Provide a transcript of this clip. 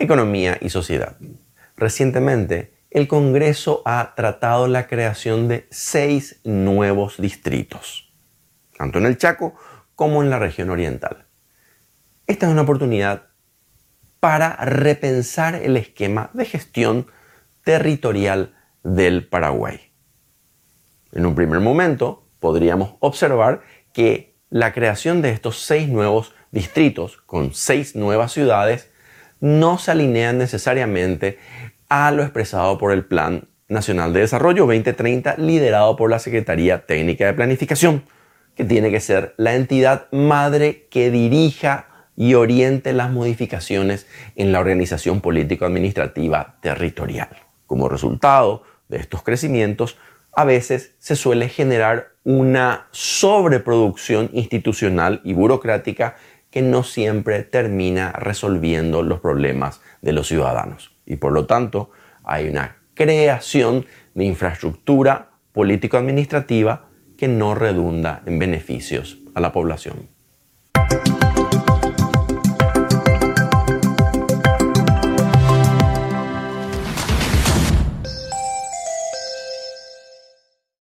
Economía y sociedad. Recientemente, el Congreso ha tratado la creación de seis nuevos distritos, tanto en el Chaco como en la región oriental. Esta es una oportunidad para repensar el esquema de gestión territorial del Paraguay. En un primer momento, podríamos observar que la creación de estos seis nuevos distritos con seis nuevas ciudades no se alinean necesariamente a lo expresado por el Plan Nacional de Desarrollo 2030 liderado por la Secretaría Técnica de Planificación, que tiene que ser la entidad madre que dirija y oriente las modificaciones en la organización político-administrativa territorial. Como resultado de estos crecimientos, a veces se suele generar una sobreproducción institucional y burocrática que no siempre termina resolviendo los problemas de los ciudadanos. Y por lo tanto, hay una creación de infraestructura político-administrativa que no redunda en beneficios a la población.